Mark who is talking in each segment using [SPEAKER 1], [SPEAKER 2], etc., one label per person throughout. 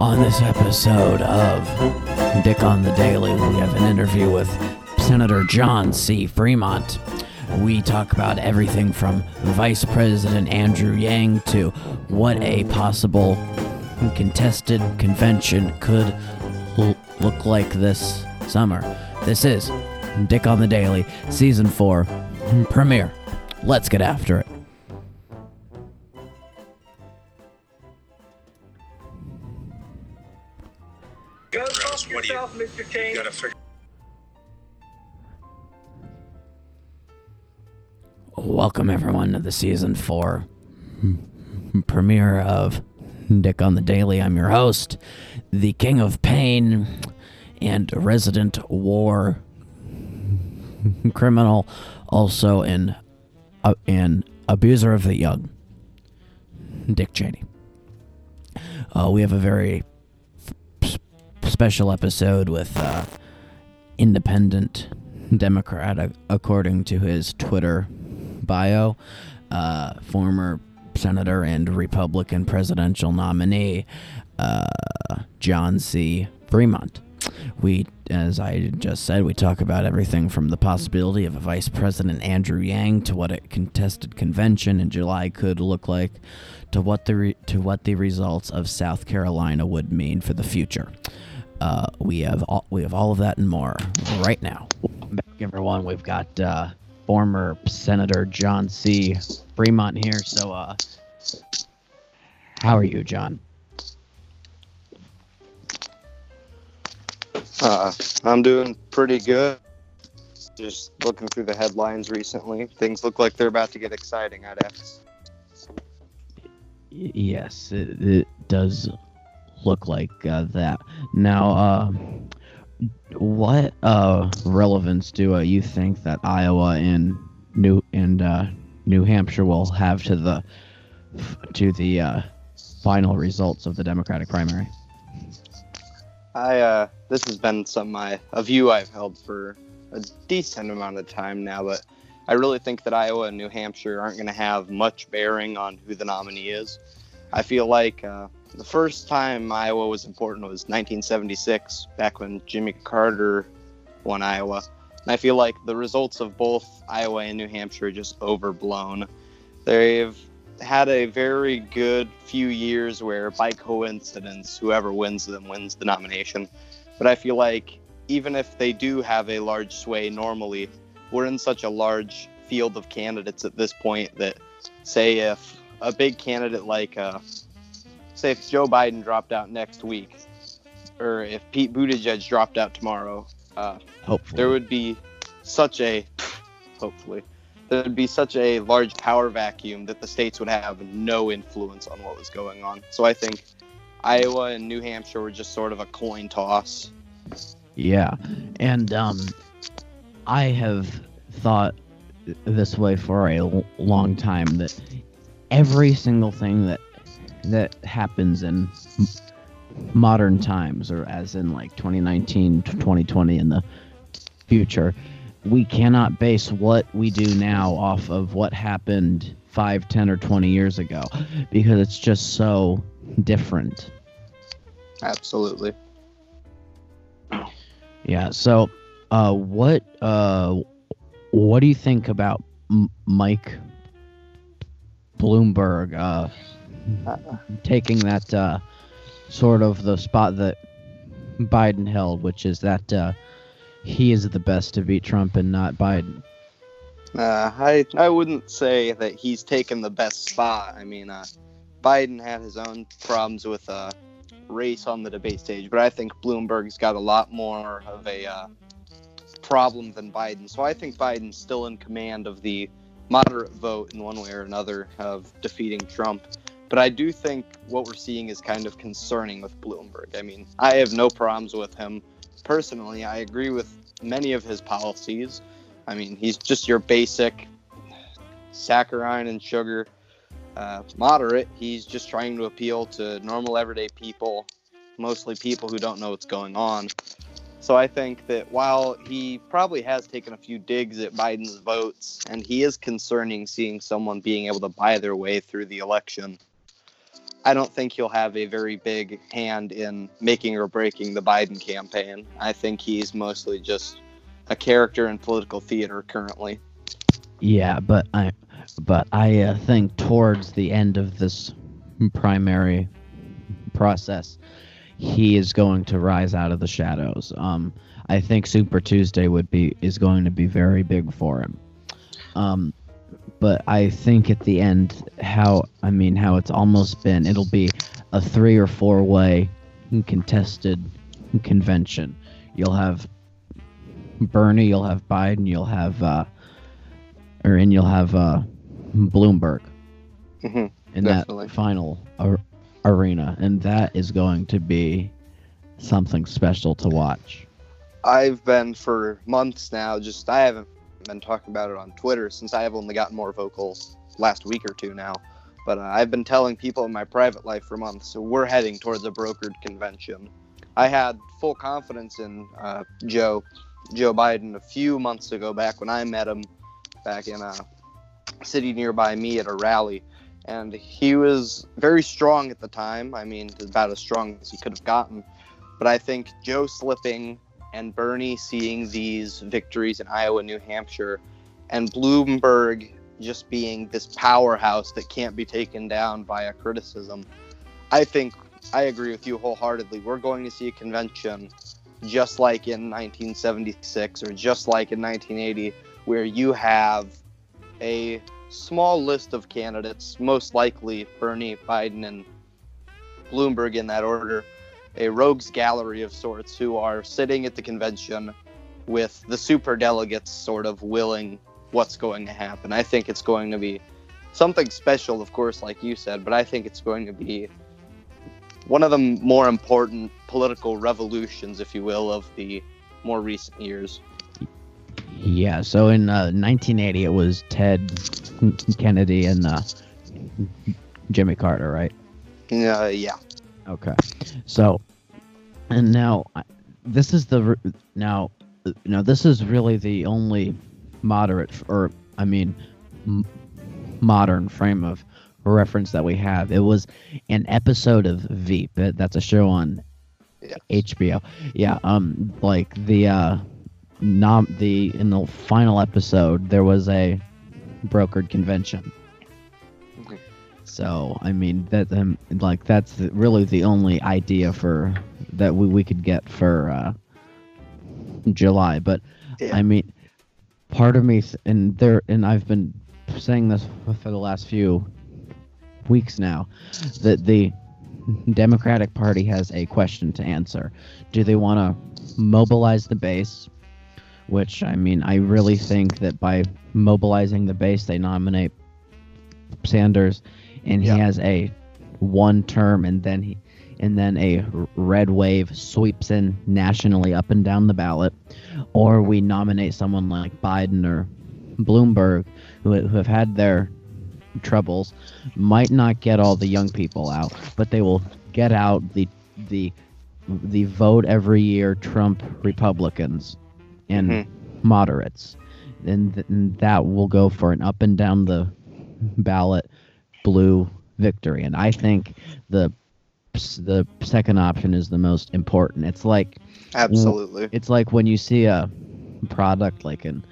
[SPEAKER 1] On this episode of Dick on the Daily, we have an interview with Senator John C. Fremont. We talk about everything from Vice President Andrew Yang to what a possible contested convention could l- look like this summer. This is Dick on the Daily, Season 4 premiere. Let's get after it.
[SPEAKER 2] You gotta figure.
[SPEAKER 1] Welcome everyone to the season four premiere of Dick on the Daily. I'm your host, the King of Pain and resident war criminal, also an uh, an abuser of the young, Dick Cheney. Uh, we have a very special episode with uh, independent Democrat, according to his Twitter bio, uh, former senator and Republican presidential nominee uh, John C. Fremont. We, as I just said, we talk about everything from the possibility of a Vice President Andrew Yang to what a contested convention in July could look like, to what the re- to what the results of South Carolina would mean for the future. Uh, we have all, we have all of that and more right now. Welcome back, everyone. We've got uh, former Senator John C. Fremont here. So, uh, how are you, John?
[SPEAKER 3] Uh, I'm doing pretty good. Just looking through the headlines recently. Things look like they're about to get exciting, I'd have to
[SPEAKER 1] yes, it, it does look like uh, that. Now, uh, what uh, relevance do uh, you think that Iowa and New and uh, New Hampshire will have to the to the uh, final results of the Democratic primary?
[SPEAKER 3] I, this has been some my, a view I've held for a decent amount of time now, but I really think that Iowa and New Hampshire aren't going to have much bearing on who the nominee is. I feel like uh, the first time Iowa was important was 1976, back when Jimmy Carter won Iowa. And I feel like the results of both Iowa and New Hampshire are just overblown. They've had a very good few years where, by coincidence, whoever wins them wins the nomination. But I feel like even if they do have a large sway normally, we're in such a large field of candidates at this point that, say, if a big candidate like, uh, say, if Joe Biden dropped out next week, or if Pete Buttigieg dropped out tomorrow, uh,
[SPEAKER 1] Hopefully,
[SPEAKER 3] there would be such a hopefully there would be such a large power vacuum that the states would have no influence on what was going on. So I think Iowa and New Hampshire were just sort of a coin toss.
[SPEAKER 1] Yeah, and um, I have thought this way for a long time that every single thing that that happens in modern times, or as in like 2019 to 2020 in the future, we cannot base what we do now off of what happened 5, 10, or 20 years ago because it's just so different.
[SPEAKER 3] Absolutely.
[SPEAKER 1] Yeah. So, uh, what uh, what do you think about M- Mike Bloomberg uh, taking that uh, sort of the spot that Biden held, which is that uh, he is the best to beat Trump and not Biden?
[SPEAKER 3] Uh, I I wouldn't say that he's taken the best spot. I mean, uh, Biden had his own problems with uh, race on the debate stage, but I think Bloomberg's got a lot more of a problem than Biden. So I think Biden's still in command of the moderate vote in one way or another of defeating Trump. But I do think what we're seeing is kind of concerning with Bloomberg. I mean, I have no problems with him personally. I agree with many of his policies. I mean, he's just your basic saccharine and sugar uh, moderate. He's just trying to appeal to normal everyday people, mostly people who don't know what's going on. So I think that while he probably has taken a few digs at Biden's votes, and he is concerning seeing someone being able to buy their way through the election, I don't think he'll have a very big hand in making or breaking the Biden campaign. I think he's mostly just a character in political theater currently.
[SPEAKER 1] Yeah, but I, but I uh, think towards the end of this primary process, he is going to rise out of the shadows. Um, I think Super Tuesday would be is going to be very big for him. Um, but I think at the end, how I mean, how it's almost been, it'll be a three or four way contested convention. You'll have Bernie, you'll have Biden, you'll have, uh, or and you'll have uh, Bloomberg
[SPEAKER 3] Mhm,
[SPEAKER 1] in
[SPEAKER 3] definitely.
[SPEAKER 1] that final ar- arena, and that is going to be something special to watch.
[SPEAKER 3] I've been for months now. Just I haven't been talking about it on Twitter since I have only gotten more vocal last week or two now. But uh, I've been telling people in my private life for months. So we're heading towards a brokered convention. I had full confidence in uh, Joe Joe Biden a few months ago, back when I met him back in a city nearby me at a rally, and he was very strong at the time. I mean, about as strong as he could have gotten. But I think Joe slipping and Bernie seeing these victories in Iowa, New Hampshire, and Bloomberg just being this powerhouse that can't be taken down by a criticism. I think I agree with you wholeheartedly. We're going to see a convention just like in 1976 or just like in 1980, where you have a small list of candidates, most likely Bernie, Biden, and Bloomberg in that order, a rogues gallery of sorts who are sitting at the convention with the super delegates sort of willing what's going to happen. I think it's going to be something special, of course, like you said, but I think it's going to be one of the more important political revolutions, if you will, of the more recent years.
[SPEAKER 1] Yeah, so in uh, 1980, it was Ted Kennedy and uh, Jimmy Carter, right?
[SPEAKER 3] Uh, yeah.
[SPEAKER 1] Okay. So, and now this is the now, now this is really the only moderate, or I mean, m- modern frame of reference that we have. It was an episode of Veep. That's a show on. HBO. Yeah. Um, like the uh, nom the in the final episode there was a brokered convention. So I mean that um, like that's the, really the only idea for that we, we could get for uh, July. But
[SPEAKER 3] Yeah.
[SPEAKER 1] I mean, part of me th- and there and I've been saying this for the last few weeks now that the Democratic Party has a question to answer. Do they want to mobilize the base? Which I mean, I really think that by mobilizing the base, they nominate Sanders, and he
[SPEAKER 3] Yeah.
[SPEAKER 1] has a one term, and then he, and then a red wave sweeps in nationally up and down the ballot, or we nominate someone like Biden or Bloomberg, who, who have had their troubles, might not get all the young people out, but they will get out the the the vote every year Trump Republicans and
[SPEAKER 3] Mhm.
[SPEAKER 1] moderates, and, th- and that will go for an up and down the ballot blue victory. And I think the the second option is the most important. It's like
[SPEAKER 3] Absolutely.
[SPEAKER 1] it's like when you see a product like an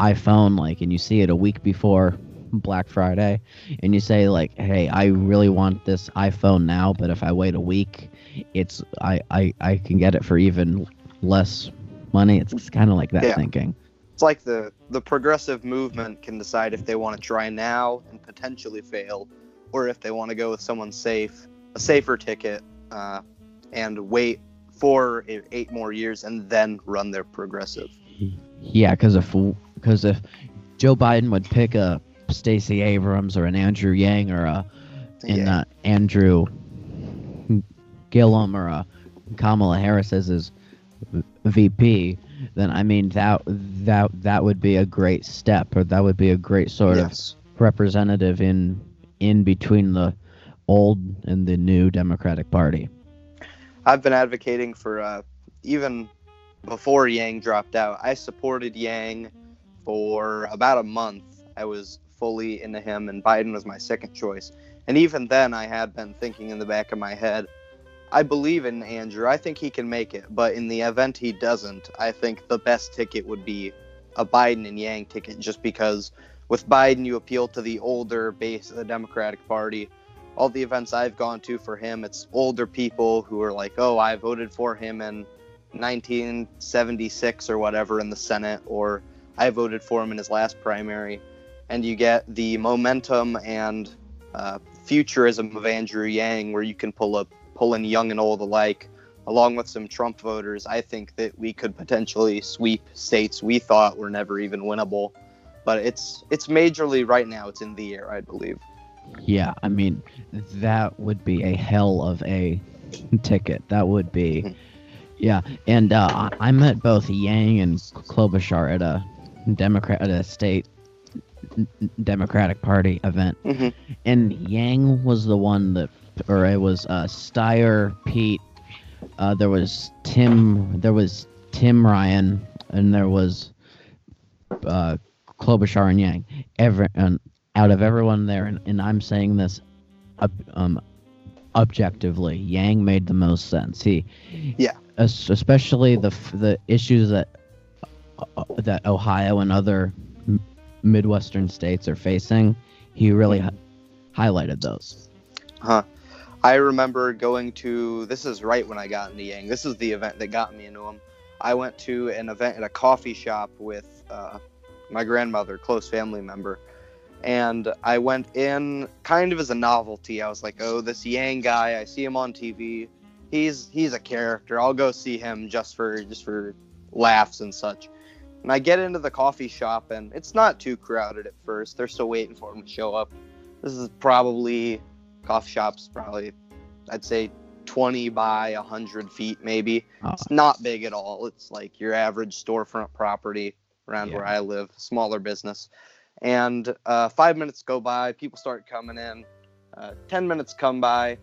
[SPEAKER 1] iPhone, like, and you see it a week before Black Friday, and you say like, "Hey, I really want this iPhone now, but if I wait a week, it's I I, I can get it for even less money." It's kind of like that
[SPEAKER 3] Yeah.
[SPEAKER 1] thinking.
[SPEAKER 3] It's like the the progressive movement can decide if they want to try now and potentially fail, or if they want to go with someone safe, a safer ticket, uh, and wait four e- eight more years and then run their progressive.
[SPEAKER 1] Yeah, because if because if Joe Biden would pick a Stacey Abrams or an Andrew Yang or a and
[SPEAKER 3] Yeah.
[SPEAKER 1] uh, Andrew Gillum or uh, Kamala Harris as his VP, then I mean that that that would be a great step, or that would be a great sort
[SPEAKER 3] yes.
[SPEAKER 1] of representative in in between the old and the new Democratic Party.
[SPEAKER 3] I've been advocating for uh, even before Yang dropped out. I supported Yang for about a month. I was fully into him, and Biden was my second choice. And even then, I had been thinking in the back of my head, I believe in Andrew. I think he can make it. But in the event he doesn't, I think the best ticket would be a Biden and Yang ticket just because with Biden, you appeal to the older base of the Democratic Party. All the events I've gone to for him, it's older people who are like, oh, I voted for him in 1976 or whatever in the Senate, or I voted for him in his last primary. And you get the momentum and uh, futurism of Andrew Yang, where you can pull up pull in young and old alike, along with some Trump voters. I think that we could potentially sweep states we thought were never even winnable. But it's it's majorly right now. It's in the air, I believe.
[SPEAKER 1] Yeah, I mean, that would be a hell of a ticket. That would be,
[SPEAKER 3] Mhm.
[SPEAKER 1] yeah. And uh, I, met both Yang and Klobuchar at a Democrat at a state Democratic Party event,
[SPEAKER 3] hmm
[SPEAKER 1] and Yang was the one that, or it was uh, Steyer, Pete. Uh, there was Tim. There was Tim Ryan, and there was uh, Klobuchar and Yang. Every and out of everyone there, and, and I'm saying this, um, objectively, Yang made the most sense. He,
[SPEAKER 3] Yeah.
[SPEAKER 1] especially the the issues that uh, that Ohio and other Midwestern states are facing. He really hi- highlighted those.
[SPEAKER 3] Huh. I remember going to this is right when I got into Yang. This is the event that got me into him. I went to an event at a coffee shop with uh, my grandmother, close family member, and I went in kind of as a novelty. I was like, "Oh, this Yang guy, I see him on TV. He's he's a character. I'll go see him just for just for laughs and such." And I get into the coffee shop, and it's not too crowded at first. They're still waiting for him to show up. This is probably coffee shop's probably I'd say 20 by 100 feet maybe.
[SPEAKER 1] Uh,
[SPEAKER 3] It's not big at all. It's like your average storefront property around
[SPEAKER 1] Yeah.
[SPEAKER 3] where I live, smaller business. And uh, five minutes go by, people start coming in. Uh, 10 minutes come by,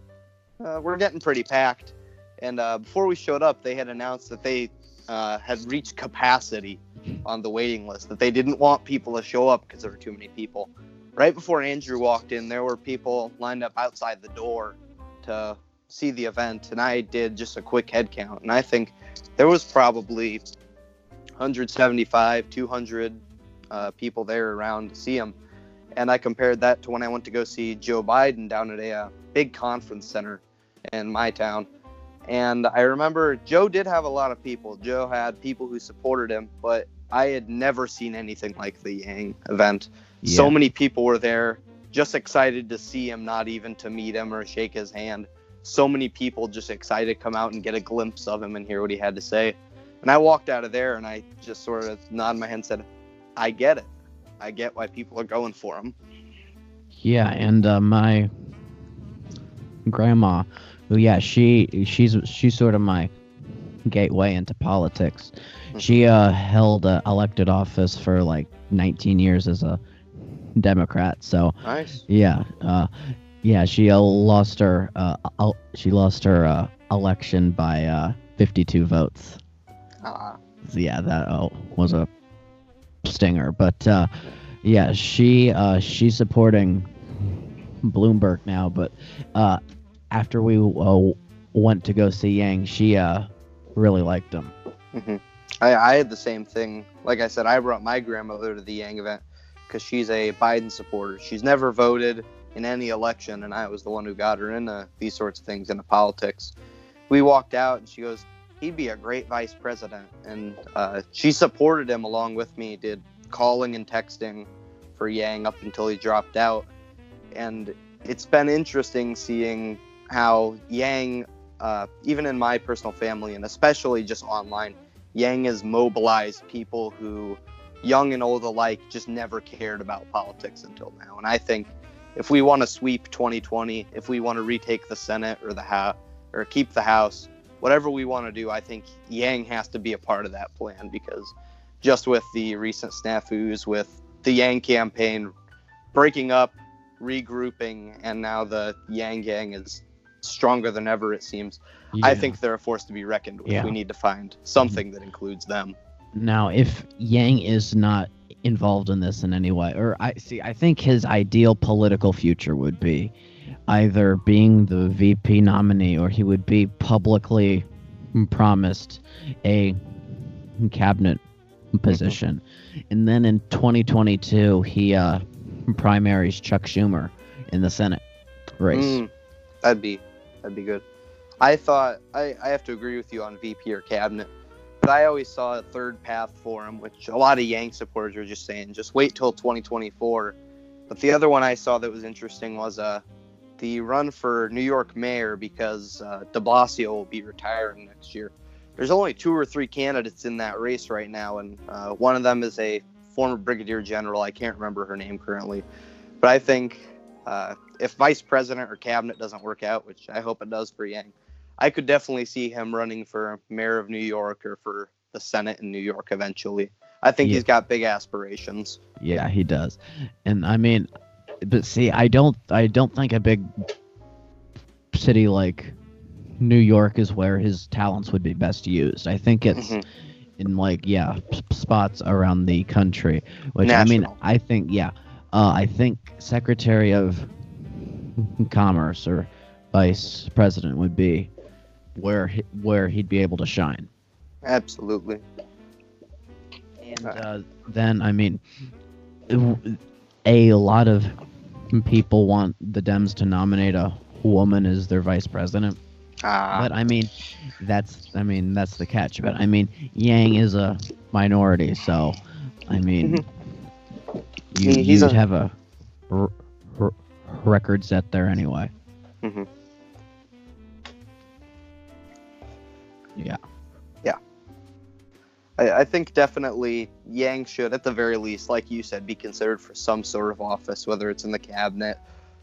[SPEAKER 3] uh, we're getting pretty packed. And uh, before we showed up, they had announced that they uh, had reached capacity on the waiting list, that they didn't want people to show up because there were too many people. Right before Andrew walked in, there were people lined up outside the door to see the event, and I did just a quick head count, and I think there was probably 175, 200 uh, people there around to see him. And I compared that to when I went to go see Joe Biden down at a uh, big conference center in my town. And I remember Joe did have a lot of people. Joe had people who supported him, but I had never seen anything like the Yang event. So many people were there, just excited to see him, not even to meet him or shake his hand. So many people just excited to come out and get a glimpse of him and hear what he had to say. And I walked out of there and I just sort of nodded my head and said, I get it. I get why people are going for him.
[SPEAKER 1] Yeah, and uh, my grandma, who yeah, she she's she's sort of my gateway into politics. She uh, held uh, elected office for like 19 years as a Democrat. So
[SPEAKER 3] Nice.
[SPEAKER 1] yeah, uh, yeah, she uh, lost her uh, el- she lost her uh, election by uh, 52 votes.
[SPEAKER 3] Uh,
[SPEAKER 1] yeah, that uh, was a stinger. But uh, yeah, she uh, she's supporting Bloomberg now. But uh, after we uh, went to go see Yang, she uh, really liked him.
[SPEAKER 3] mhm. I, I had the same thing. Like I said, I brought my grandmother to the Yang event because she's a Biden supporter. She's never voted in any election, and I was the one who got her into these sorts of things, into politics. We walked out, and she goes, he'd be a great vice president. And uh, she supported him along with me, did calling and texting for Yang up until he dropped out. And it's been interesting seeing how Yang, uh, even in my personal family and especially just online, Yang has mobilized people who, young and old alike, just never cared about politics until now. And I think if we want to sweep 2020, if we want to retake the Senate or the House, or keep the House, whatever we want to do, I think Yang has to be a part of that plan because just with the recent snafus with the Yang campaign breaking up, regrouping, and now the Yang Gang is stronger than ever, it seems. I think they're a force to be reckoned with.
[SPEAKER 1] Yeah.
[SPEAKER 3] We need to find something that includes them.
[SPEAKER 1] Now, if Yang is not involved in this in any way, or I see, I think his ideal political future would be either being the VP nominee or he would be publicly promised a cabinet position. And then in 2022, he uh, primaries Chuck Schumer in the Senate race.
[SPEAKER 3] Mm, that'd be that'd be good. I thought I, I have to agree with you on VP or cabinet, but I always saw a third path for him, which a lot of Yang supporters are just saying, just wait till 2024. But the other one I saw that was interesting was uh, the run for New York mayor because uh, De Blasio will be retiring next year. There's only two or three candidates in that race right now, and uh, one of them is a former brigadier general. I can't remember her name currently, but I think uh, if vice president or cabinet doesn't work out, which I hope it does for Yang, I could definitely see him running for mayor of New York or for the Senate in New York eventually. I think
[SPEAKER 1] Yeah.
[SPEAKER 3] he's got big aspirations.
[SPEAKER 1] Yeah, he does. And I mean, but see, I don't, I don't think a big city like New York is where his talents would be best used. I think it's
[SPEAKER 3] Mhm.
[SPEAKER 1] in like yeah spots around the country. Which I mean, I think yeah, uh, I think Secretary of Commerce or Vice President would be where he, where he'd be able to shine.
[SPEAKER 3] Absolutely.
[SPEAKER 1] And uh, then, I mean, a lot of people want the Dems to nominate a woman as their vice president.
[SPEAKER 3] Ah,
[SPEAKER 1] But I mean, that's I mean that's the catch. But I mean, Yang is a minority, so I mean, you,
[SPEAKER 3] He- he's
[SPEAKER 1] you'd
[SPEAKER 3] a-
[SPEAKER 1] have a r- r- record set there anyway.
[SPEAKER 3] I, think definitely Yang should, at the very least, like you said, be considered for some sort of office, whether it's in the cabinet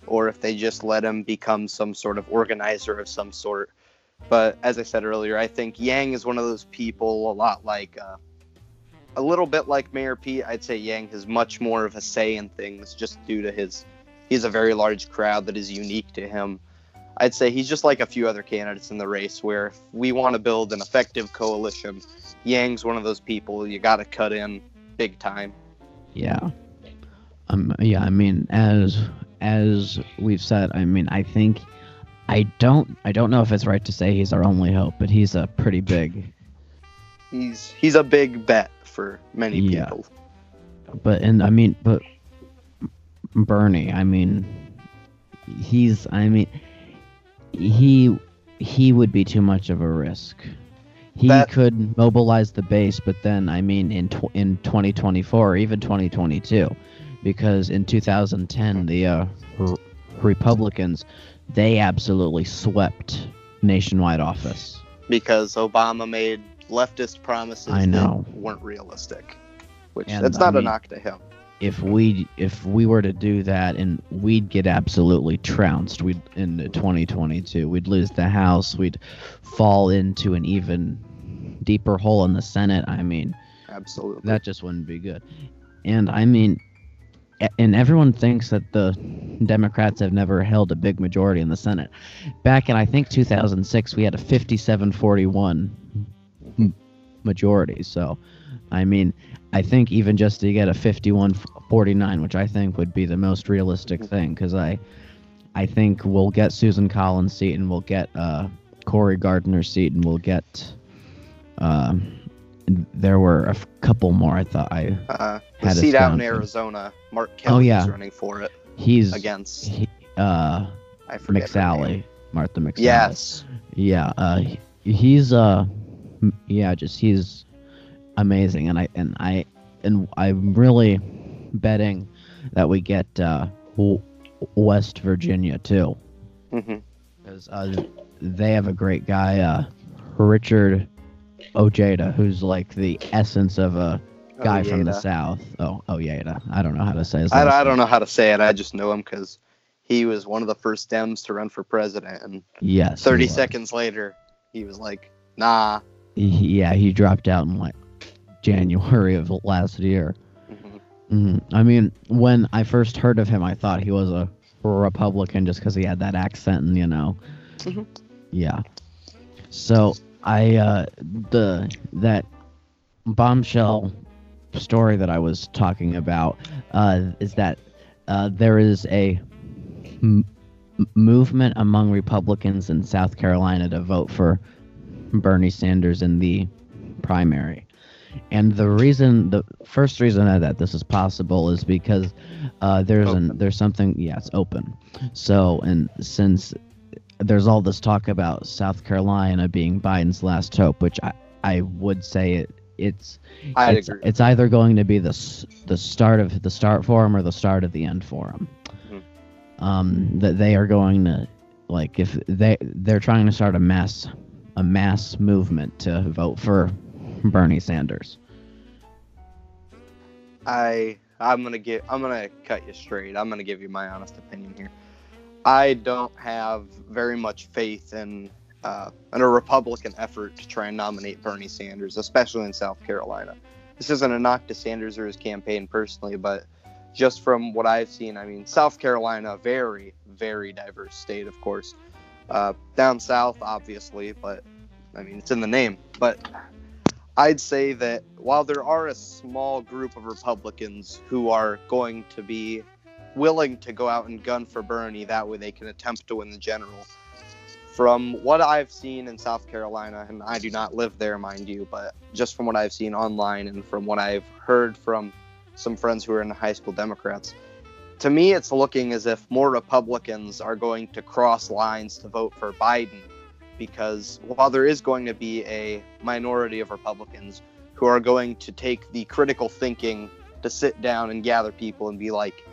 [SPEAKER 3] or if they just let him become some sort of organizer of some sort. But as I said earlier, I think Yang is one of those people, a lot like, uh, a little bit like Mayor Pete. I'd say Yang has much more of a say in things just due to his, he has a very large crowd that is unique to him. I'd say he's just like a few other candidates in the race where if we want to build an effective coalition, Yang's one of those people you got to cut in big time.
[SPEAKER 1] Yeah. Um. Yeah. I mean, as as we've said, I mean, I think I don't I don't know if it's right to say he's our only hope, but he's a pretty big.
[SPEAKER 3] He's he's a big bet for many
[SPEAKER 1] Yeah.
[SPEAKER 3] people.
[SPEAKER 1] But and I mean, but Bernie, I mean, he's I mean, he he would be too much of a risk. He
[SPEAKER 3] That-
[SPEAKER 1] could mobilize the base, but then I mean, in tw- in 2024 or even 2022, because in 2010 the uh, Republicans they absolutely swept nationwide office.
[SPEAKER 3] because Obama made leftist promises
[SPEAKER 1] I know.
[SPEAKER 3] that weren't realistic. Which
[SPEAKER 1] And,
[SPEAKER 3] that's
[SPEAKER 1] I
[SPEAKER 3] not a
[SPEAKER 1] mean-
[SPEAKER 3] knock to him.
[SPEAKER 1] If we if we were to do that and we'd get absolutely trounced we'd in 2022 we'd lose the house we'd fall into an even deeper hole in the senate i mean
[SPEAKER 3] Absolutely.
[SPEAKER 1] that just wouldn't be good. And i mean and everyone thinks that the democrats have never held a big majority in the senate. Back in i think 2006 we had a 57-41 hmm. majority. So i mean I think even just to get a 51-49, which I think would be the most realistic thing, because I, I think we'll get Susan Collins' seat and we'll get uh, Cory Gardner's seat and we'll get. Um, there were a couple more. I thought I
[SPEAKER 3] uh,
[SPEAKER 1] had
[SPEAKER 3] seat out in Arizona, Mark Kelly
[SPEAKER 1] yeah.
[SPEAKER 3] is running for it
[SPEAKER 1] he's
[SPEAKER 3] against
[SPEAKER 1] he, uh
[SPEAKER 3] I forget.
[SPEAKER 1] McSally, Martha McSally.
[SPEAKER 3] Yes.
[SPEAKER 1] Yeah, uh, he's uh, yeah, just he's amazing, and I and I and I'm really betting that we get uh, West Virginia too,
[SPEAKER 3] hmm
[SPEAKER 1] because uh, they have a great guy, uh, Richard Ojeda, who's like the essence of a guy from the South. Oh, Ojeda. I don't know how to say his
[SPEAKER 3] I, I don't know how to say it. I just know him because he was one of the first Dems to run for president, and
[SPEAKER 1] Yes.
[SPEAKER 3] 30 seconds later, he was like, "Nah."
[SPEAKER 1] Yeah, he dropped out in like January of last year.
[SPEAKER 3] Mhm.
[SPEAKER 1] hmm I mean, when I first heard of him, I thought he was a Republican just because he had that accent, and you know,
[SPEAKER 3] Mhm.
[SPEAKER 1] yeah. So I uh, the that bombshell story that I was talking about uh, is that uh, there is a m- movement among Republicans in South Carolina to vote for Bernie Sanders in the primary. And the reason, the first reason that this is possible is because uh, there's an there's something. Yeah, it's open. So, and since there's all this talk about South Carolina being Biden's last hope, which I I would say it it's
[SPEAKER 3] I'd
[SPEAKER 1] it's,
[SPEAKER 3] agree.
[SPEAKER 1] it's either going to be the the start of the start for him or the start of the end for him.
[SPEAKER 3] Mhm.
[SPEAKER 1] Um, that they are going to like if they they're trying to start a mass a mass movement to vote for Bernie Sanders.
[SPEAKER 3] I I'm gonna get I'm gonna cut you straight. I'm gonna give you my honest opinion here. I don't have very much faith in uh, in a Republican effort to try and nominate Bernie Sanders, especially in South Carolina. This isn't a knock to Sanders or his campaign personally, but just from what I've seen, I mean, South Carolina, very very diverse state, of course. Uh, down south, obviously, but I mean, it's in the name. But I'd say that while there are a small group of Republicans who are going to be willing to go out and gun for Bernie, that way they can attempt to win the general. From what I've seen in South Carolina, and I do not live there, mind you, but just from what I've seen online and from what I've heard from some friends who are in high school Democrats, to me it's looking as if more Republicans are going to cross lines to vote for Biden because while there is going to be a minority of Republicans who are going to take the critical thinking to sit down and gather people and be like,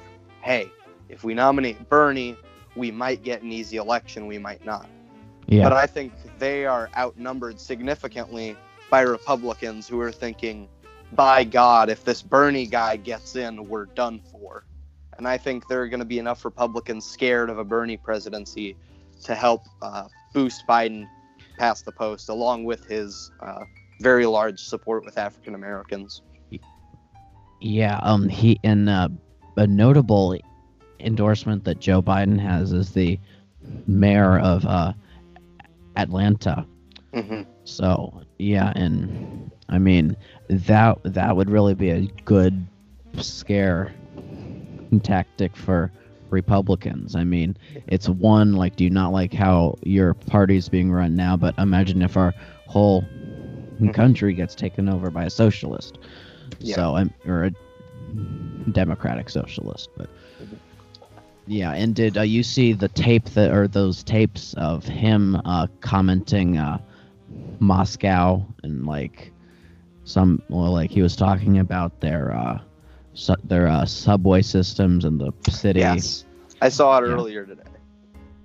[SPEAKER 3] hey, if we nominate Bernie, we might get an easy election, we might not.
[SPEAKER 1] Yeah.
[SPEAKER 3] But I think they are outnumbered significantly by Republicans who are thinking, by God, if this Bernie guy gets in, we're done for. And I think there are going to be enough Republicans scared of a Bernie presidency to help uh, boost Biden past the post, along with his uh, very large support with African Americans.
[SPEAKER 1] Yeah, um, he and uh, a notable endorsement that Joe Biden has is the mayor of uh, Atlanta.
[SPEAKER 3] hmm
[SPEAKER 1] So yeah, and I mean that that would really be a good scare tactic for Republicans. I mean, it's one like, do you not like how your party's being run now? But imagine if our whole country gets taken over by a socialist.
[SPEAKER 3] Yeah.
[SPEAKER 1] So I'm or a democratic socialist, but yeah. And did uh, you see the tape that or those tapes of him uh, commenting uh, Moscow and like some well, like he was talking about their uh, su- their uh, subway systems in the city.
[SPEAKER 3] Yes, I saw it
[SPEAKER 1] Yeah.
[SPEAKER 3] earlier today.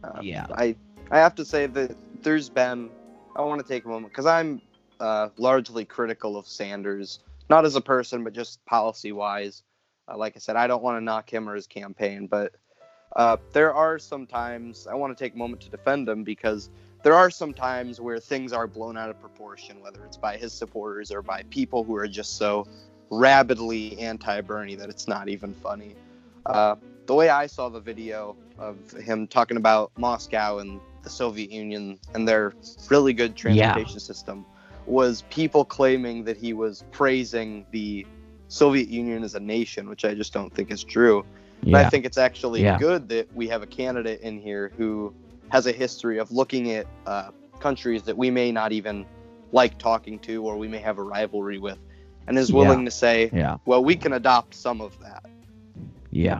[SPEAKER 3] Uh,
[SPEAKER 1] Yeah.
[SPEAKER 3] I I have to say that there's been. I want to take a moment because I'm uh, largely critical of Sanders, not as a person, but just policy wise. Uh, like I said, I don't want to knock him or his campaign, but uh, there are some times I want to take a moment to defend him because there are some times where things are blown out of proportion, whether it's by his supporters or by people who are just so rabidly anti-Bernie that it's not even funny. Uh, the way I saw the video of him talking about Moscow and the Soviet Union and their really good transportation system was people claiming that he was praising the Soviet Union as a nation, which I just don't think is true. And I think it's actually
[SPEAKER 1] Yeah.
[SPEAKER 3] good that we have a candidate in here who has a history of looking at uh, countries that we may not even like talking to or we may have a rivalry with and is
[SPEAKER 1] Yeah.
[SPEAKER 3] willing to say,
[SPEAKER 1] Yeah.
[SPEAKER 3] well, we can adopt some of that.
[SPEAKER 1] Yeah.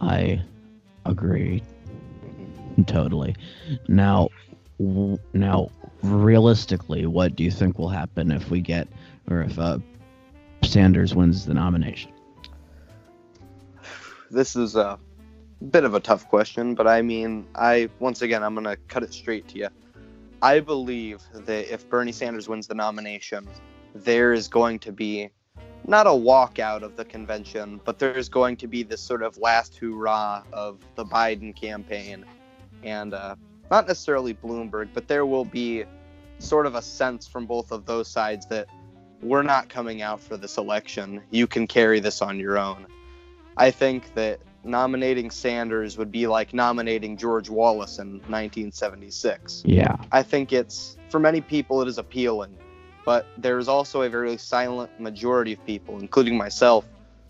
[SPEAKER 1] I agree totally. Now, w- now, realistically, what do you think will happen if we get, or if uh, Sanders wins the nomination?
[SPEAKER 3] This is a bit of a tough question, but I mean, I once again, I'm going to cut it straight to you. I believe that if Bernie Sanders wins the nomination, there is going to be not a walkout of the convention, but there's going to be this sort of last hurrah of the Biden campaign. And uh, not necessarily Bloomberg, but there will be sort of a sense from both of those sides that we're not coming out for this election. You can carry this on your own. I think that nominating Sanders would be like nominating George Wallace in 1976.
[SPEAKER 1] Yeah.
[SPEAKER 3] I think it's for many people it is appealing, but there's also a very silent majority of people, including myself,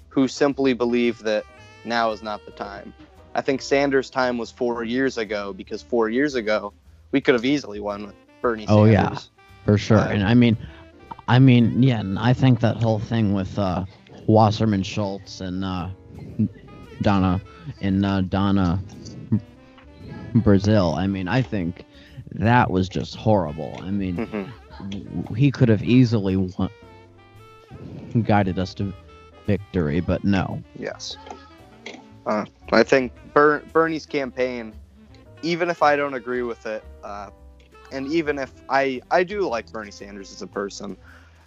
[SPEAKER 3] who simply believe that now is not the time. I think Sanders' time was four years ago because four years ago we could have easily won with Bernie Sanders.
[SPEAKER 1] Oh,
[SPEAKER 3] Sanders.
[SPEAKER 1] yeah. for sure.
[SPEAKER 3] Uh,
[SPEAKER 1] and I mean, I mean, yeah, and I think that whole thing with uh, Wasserman Schultz and uh, Donna and uh, Donna Brazile. I mean, I think that was just horrible. I mean,
[SPEAKER 3] Mhm.
[SPEAKER 1] He could have easily won- guided us to victory, but no.
[SPEAKER 3] Yes. Uh, I think Ber- Bernie's campaign, even if I don't agree with it, uh, and even if I I do like Bernie Sanders as a person,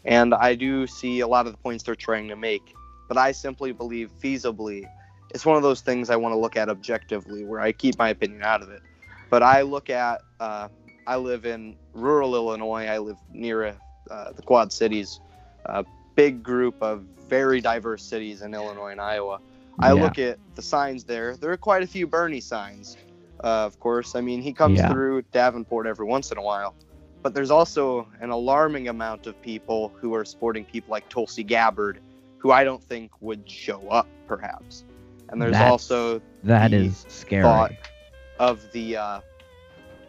[SPEAKER 3] and I do see a lot of the points they're trying to make, but I simply believe feasibly, it's one of those things I want to look at objectively, where I keep my opinion out of it. But I look at, uh, I live in rural Illinois. I live near uh, the Quad Cities, a big group of very diverse cities in Illinois and Iowa. I
[SPEAKER 1] Yeah.
[SPEAKER 3] look at the signs there. There are quite a few Bernie signs, uh, of course. I mean, he comes
[SPEAKER 1] Yeah.
[SPEAKER 3] through Davenport every once in a while. But there's also an alarming amount of people who are supporting people like Tulsi Gabbard, who I don't think would show up, perhaps. And there's
[SPEAKER 1] That's
[SPEAKER 3] also
[SPEAKER 1] That
[SPEAKER 3] The
[SPEAKER 1] is scary.
[SPEAKER 3] thought of the uh,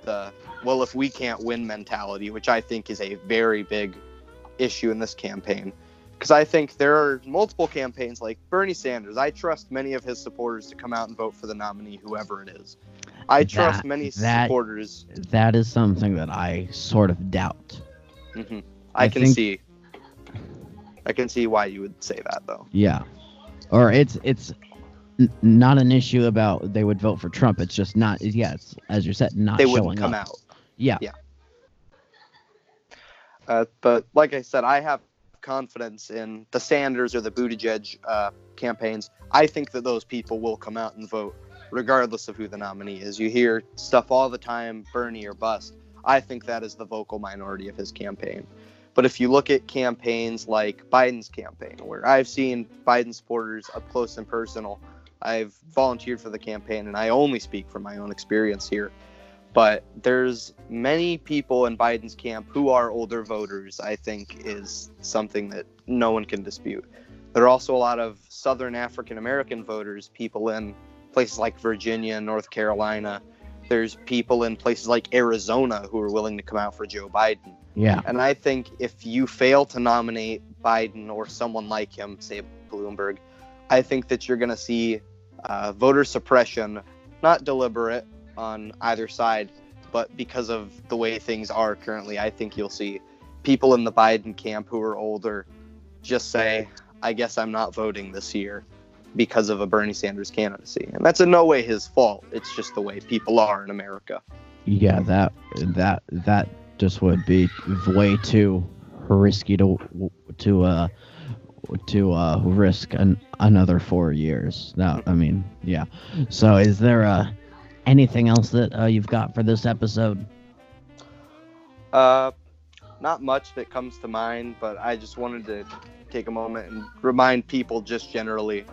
[SPEAKER 3] the well, if we can't win mentality, which I think is a very big issue in this campaign. Because I think there are multiple campaigns like Bernie Sanders. I trust many of his supporters to come out and vote for the nominee, whoever it is. I trust
[SPEAKER 1] That-
[SPEAKER 3] many
[SPEAKER 1] that-
[SPEAKER 3] supporters.
[SPEAKER 1] That is something that I sort of doubt.
[SPEAKER 3] Mhm. I,
[SPEAKER 1] I
[SPEAKER 3] can
[SPEAKER 1] think-
[SPEAKER 3] see. I can see why you would say that, though.
[SPEAKER 1] Yeah. Or it's it's n- not an issue about they would vote for Trump. It's just not. It's as you said, not
[SPEAKER 3] They
[SPEAKER 1] showing
[SPEAKER 3] wouldn't come
[SPEAKER 1] up.
[SPEAKER 3] out.
[SPEAKER 1] Yeah.
[SPEAKER 3] Uh, but like I said, I have confidence in the Sanders or the Buttigieg uh, campaigns. I think that those people will come out and vote, regardless of who the nominee is. You hear stuff all the time, Bernie or bust. I think that is the vocal minority of his campaign. But if you look at campaigns like Biden's campaign, where I've seen Biden supporters up close and personal, I've volunteered for the campaign, and I only speak from my own experience here but there's many people in Biden's camp who are older voters, I think is something that no one can dispute. There are also a lot of Southern African American voters, people in places like Virginia and North Carolina. There's people in places like Arizona who are willing to come out for Joe Biden.
[SPEAKER 1] Yeah.
[SPEAKER 3] And I think if you fail to nominate Biden or someone like him, say Bloomberg, I think that you're going to see uh, voter suppression, not deliberate on either side, but because of the way things are currently, I think you'll see people in the Biden camp who are older just say, I guess I'm not voting this year because of a Bernie Sanders candidacy. And that's in no way his fault. It's just the way people are in America.
[SPEAKER 1] Yeah. That that that just would be way too risky to to uh to uh risk an, another four years. That I mean, yeah. So is there uh anything else that uh, you've got for this episode?
[SPEAKER 3] Uh, not much that comes to mind, but I just wanted to take a moment and remind people just generally,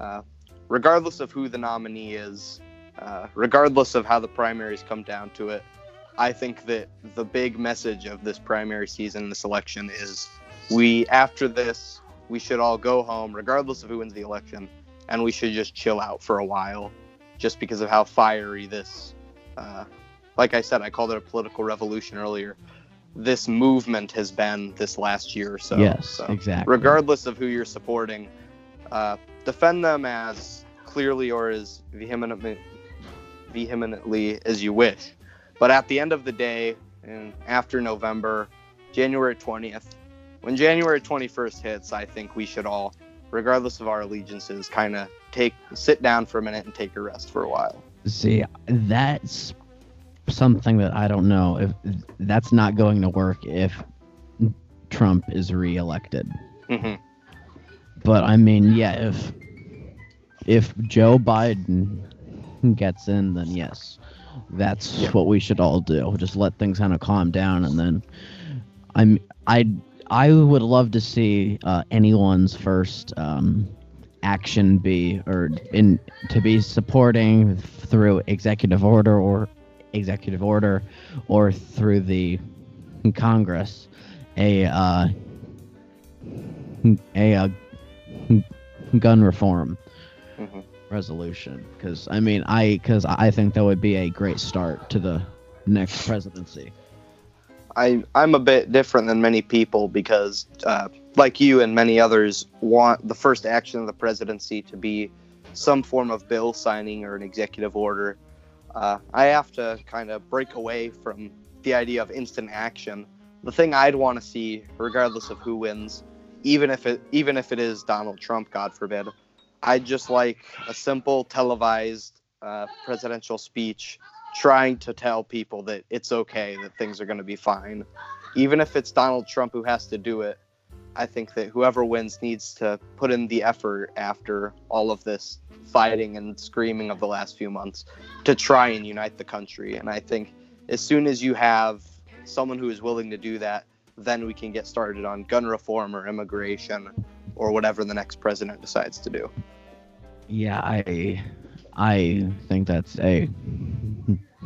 [SPEAKER 3] uh, regardless of who the nominee is, uh, regardless of how the primaries come down to it, I think that the big message of this primary season, this election, is we, after this, we should all go home, regardless of who wins the election, and we should just chill out for a while, just because of how fiery this, uh, like I said, I called it a political revolution earlier. This movement has been this last year or so.
[SPEAKER 1] yes,
[SPEAKER 3] So,
[SPEAKER 1] exactly.
[SPEAKER 3] regardless of who you're supporting, uh, defend them as clearly or as vehemently, vehemently as you wish. But at the end of the day, and after November, January 20th, when January 21st hits, I think we should all, regardless of our allegiances, kind of take sit down for a minute and take a rest for a while.
[SPEAKER 1] See, that's something that I don't know if that's not going to work if Trump is reelected.
[SPEAKER 3] hmm
[SPEAKER 1] But I mean, yeah, if if Joe Biden gets in, then yes, that's
[SPEAKER 3] Yeah.
[SPEAKER 1] what we should all do. Just let things kind of calm down, and then I'm I I would love to see uh, anyone's first um, action be or in to be supporting through executive order or executive order or through the Congress a uh, a uh, gun reform
[SPEAKER 3] hmm
[SPEAKER 1] resolution because I mean I because I think that would be a great start to the next presidency.
[SPEAKER 3] I I'm a bit different than many people because, uh, like you and many others, want the first action of the presidency to be some form of bill signing or an executive order. Uh, I have to kind of break away from the idea of instant action. The thing I'd want to see, regardless of who wins, even if it even if it is Donald Trump, God forbid, I'd just like a simple televised uh, presidential speech trying to tell people that it's okay, that things are going to be fine. Even if it's Donald Trump who has to do it, I think that whoever wins needs to put in the effort after all of this fighting and screaming of the last few months to try and unite the country. And I think as soon as you have someone who is willing to do that, then we can get started on gun reform or immigration or whatever the next president decides to do.
[SPEAKER 1] Yeah, I I think that's a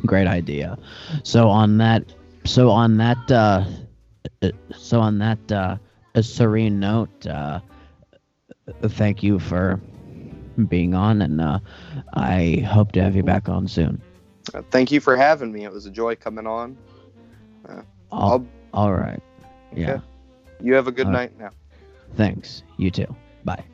[SPEAKER 1] great idea. So on that so on that uh so on that uh a serene note, uh thank you for being on and uh I hope to have you back on soon.
[SPEAKER 3] Uh, thank you for having me. It was a joy coming on.
[SPEAKER 1] All,
[SPEAKER 3] I'll,
[SPEAKER 1] all right. Yeah.
[SPEAKER 3] Okay. you have a good
[SPEAKER 1] Uh,
[SPEAKER 3] night now.
[SPEAKER 1] Thanks. You too. Bye.